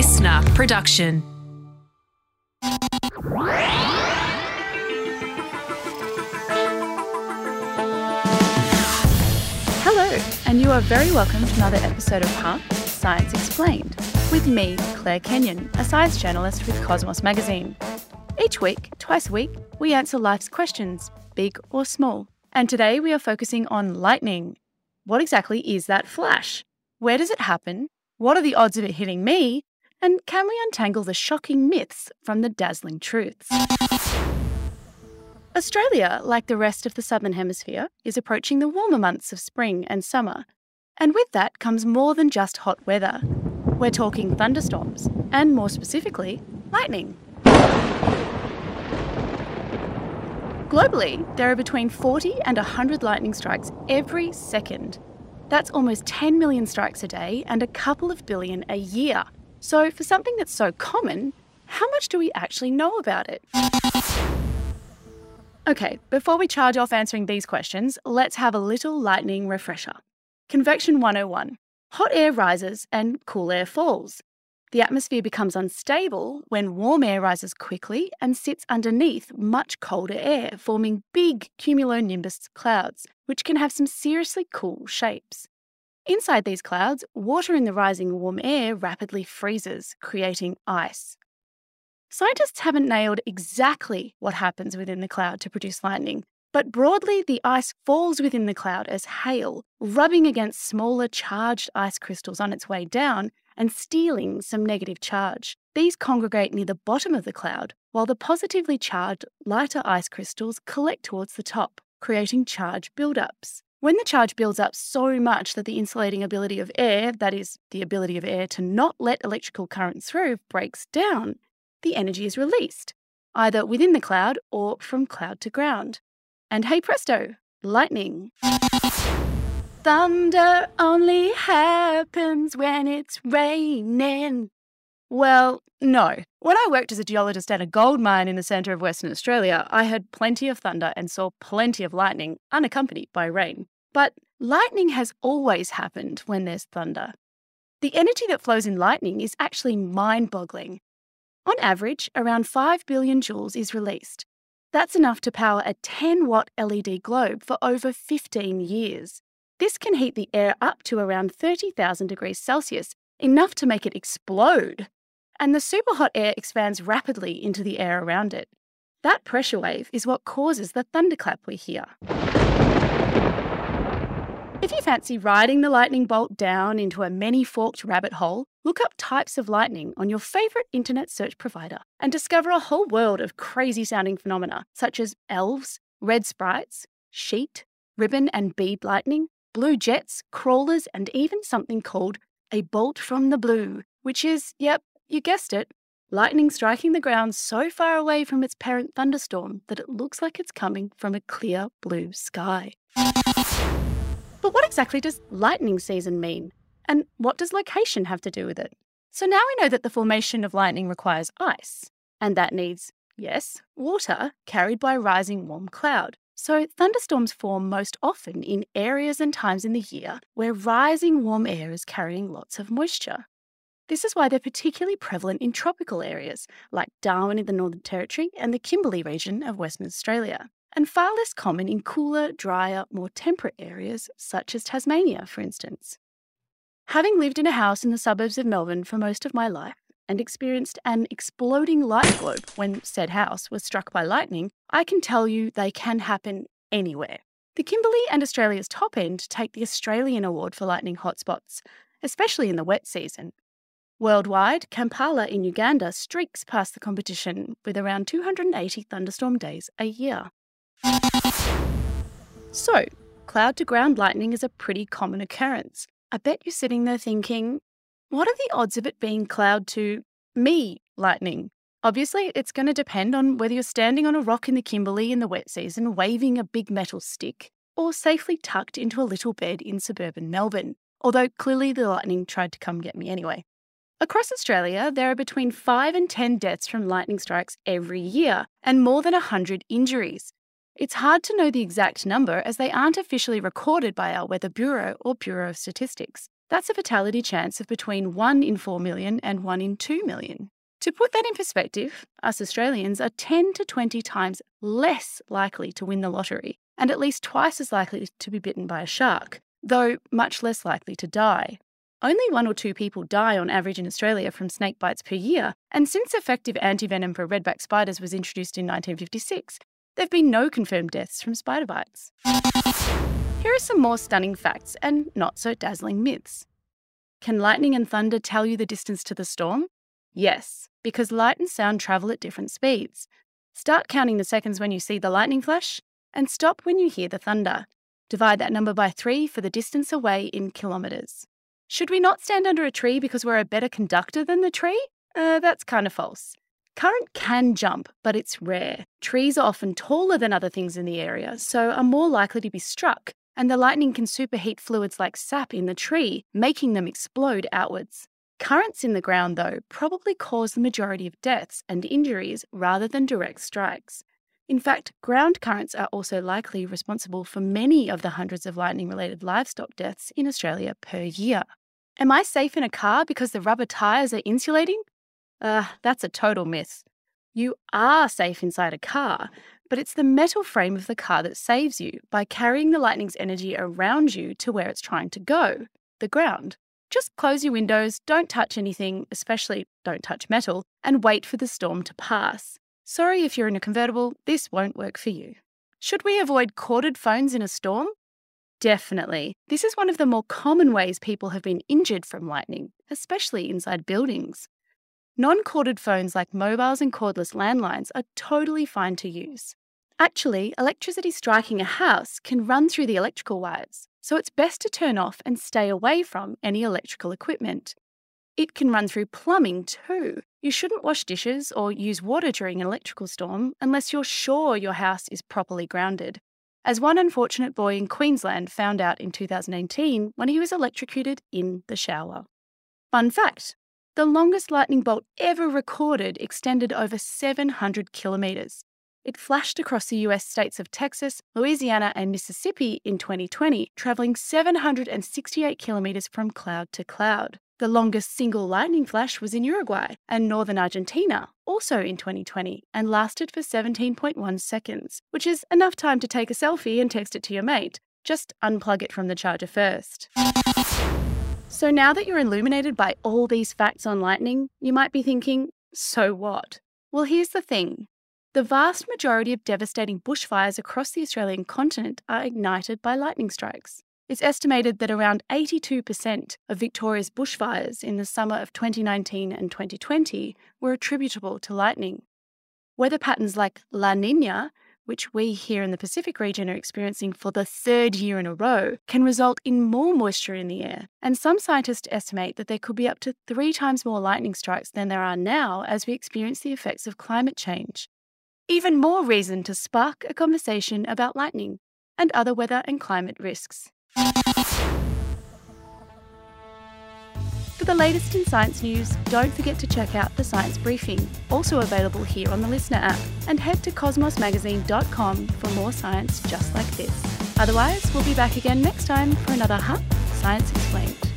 listener production. Hello, and you are very welcome to another episode of Huh? Science Explained, with me, Clare Kenyon, a science journalist with Cosmos Magazine. Each week, twice a week, we answer life's questions, big or small. And today we are focusing on lightning. What exactly is that flash? Where does it happen? What are the odds of it hitting me? And can we untangle the shocking myths from the dazzling truths? Australia, like the rest of the Southern Hemisphere, is approaching the warmer months of spring and summer. And with that comes more than just hot weather. We're talking thunderstorms, and more specifically, lightning. Globally, there are between 40 and 100 lightning strikes every second. That's almost 10 million strikes a day and a couple of billion a year. So, for something that's so common, how much do we actually know about it? Okay, before we charge off answering these questions, let's have a little lightning refresher. Convection 101 Hot air rises and cool air falls. The atmosphere becomes unstable when warm air rises quickly and sits underneath much colder air, forming big cumulonimbus clouds, which can have some seriously cool shapes. Inside these clouds, water in the rising warm air rapidly freezes, creating ice. Scientists haven't nailed exactly what happens within the cloud to produce lightning, but broadly, the ice falls within the cloud as hail, rubbing against smaller charged ice crystals on its way down and stealing some negative charge. These congregate near the bottom of the cloud, while the positively charged lighter ice crystals collect towards the top, creating charge buildups. When the charge builds up so much that the insulating ability of air, that is, the ability of air to not let electrical current through, breaks down, the energy is released, either within the cloud or from cloud to ground. And hey presto, lightning. Thunder only happens when it's raining. Well, no. When I worked as a geologist at a gold mine in the centre of Western Australia, I heard plenty of thunder and saw plenty of lightning, unaccompanied by rain. But lightning has always happened when there's thunder. The energy that flows in lightning is actually mind boggling. On average, around 5 billion joules is released. That's enough to power a 10 watt LED globe for over 15 years. This can heat the air up to around 30,000 degrees Celsius, enough to make it explode. And the superhot air expands rapidly into the air around it. That pressure wave is what causes the thunderclap we hear. If you fancy riding the lightning bolt down into a many forked rabbit hole, look up types of lightning on your favourite internet search provider and discover a whole world of crazy sounding phenomena such as elves, red sprites, sheet, ribbon and bead lightning, blue jets, crawlers, and even something called a bolt from the blue, which is, yep, you guessed it, lightning striking the ground so far away from its parent thunderstorm that it looks like it's coming from a clear blue sky. But what exactly does lightning season mean? And what does location have to do with it? So now we know that the formation of lightning requires ice, and that needs, yes, water carried by rising warm cloud. So, thunderstorms form most often in areas and times in the year where rising warm air is carrying lots of moisture. This is why they're particularly prevalent in tropical areas like Darwin in the Northern Territory and the Kimberley region of Western Australia, and far less common in cooler, drier, more temperate areas such as Tasmania, for instance. Having lived in a house in the suburbs of Melbourne for most of my life, and experienced an exploding light globe when said house was struck by lightning, I can tell you they can happen anywhere. The Kimberley and Australia's top end take the Australian Award for lightning hotspots, especially in the wet season. Worldwide, Kampala in Uganda streaks past the competition with around 280 thunderstorm days a year. So, cloud to ground lightning is a pretty common occurrence. I bet you're sitting there thinking, what are the odds of it being cloud to me lightning? Obviously, it's going to depend on whether you're standing on a rock in the Kimberley in the wet season waving a big metal stick or safely tucked into a little bed in suburban Melbourne, although clearly the lightning tried to come get me anyway. Across Australia, there are between 5 and 10 deaths from lightning strikes every year and more than 100 injuries. It's hard to know the exact number as they aren't officially recorded by our Weather Bureau or Bureau of Statistics. That's a fatality chance of between 1 in 4 million and 1 in 2 million. To put that in perspective, us Australians are 10 to 20 times less likely to win the lottery and at least twice as likely to be bitten by a shark, though much less likely to die. Only one or two people die on average in Australia from snake bites per year, and since effective antivenom for redback spiders was introduced in 1956, there have been no confirmed deaths from spider bites. Here are some more stunning facts and not so dazzling myths. Can lightning and thunder tell you the distance to the storm? Yes, because light and sound travel at different speeds. Start counting the seconds when you see the lightning flash and stop when you hear the thunder. Divide that number by three for the distance away in kilometres. Should we not stand under a tree because we're a better conductor than the tree? Uh, that's kind of false. Current can jump, but it's rare. Trees are often taller than other things in the area, so are more likely to be struck, and the lightning can superheat fluids like sap in the tree, making them explode outwards. Currents in the ground, though, probably cause the majority of deaths and injuries rather than direct strikes. In fact, ground currents are also likely responsible for many of the hundreds of lightning related livestock deaths in Australia per year. Am I safe in a car because the rubber tyres are insulating? Uh, that's a total myth. You are safe inside a car, but it's the metal frame of the car that saves you by carrying the lightning's energy around you to where it's trying to go the ground. Just close your windows, don't touch anything, especially don't touch metal, and wait for the storm to pass. Sorry if you're in a convertible, this won't work for you. Should we avoid corded phones in a storm? Definitely. This is one of the more common ways people have been injured from lightning, especially inside buildings. Non corded phones like mobiles and cordless landlines are totally fine to use. Actually, electricity striking a house can run through the electrical wires, so it's best to turn off and stay away from any electrical equipment. It can run through plumbing too. You shouldn't wash dishes or use water during an electrical storm unless you're sure your house is properly grounded as one unfortunate boy in Queensland found out in 2018 when he was electrocuted in the shower. Fun fact the longest lightning bolt ever recorded extended over 700 kilometres. It flashed across the US states of Texas, Louisiana, and Mississippi in 2020, travelling 768 kilometres from cloud to cloud. The longest single lightning flash was in Uruguay and northern Argentina, also in 2020, and lasted for 17.1 seconds, which is enough time to take a selfie and text it to your mate. Just unplug it from the charger first. So now that you're illuminated by all these facts on lightning, you might be thinking, so what? Well, here's the thing. The vast majority of devastating bushfires across the Australian continent are ignited by lightning strikes. It's estimated that around 82% of Victoria's bushfires in the summer of 2019 and 2020 were attributable to lightning. Weather patterns like La Nina, which we here in the Pacific region are experiencing for the third year in a row, can result in more moisture in the air. And some scientists estimate that there could be up to three times more lightning strikes than there are now as we experience the effects of climate change. Even more reason to spark a conversation about lightning and other weather and climate risks. For the latest in science news, don't forget to check out the Science Briefing, also available here on the Listener app, and head to cosmosmagazine.com for more science just like this. Otherwise, we'll be back again next time for another Huh? Science Explained.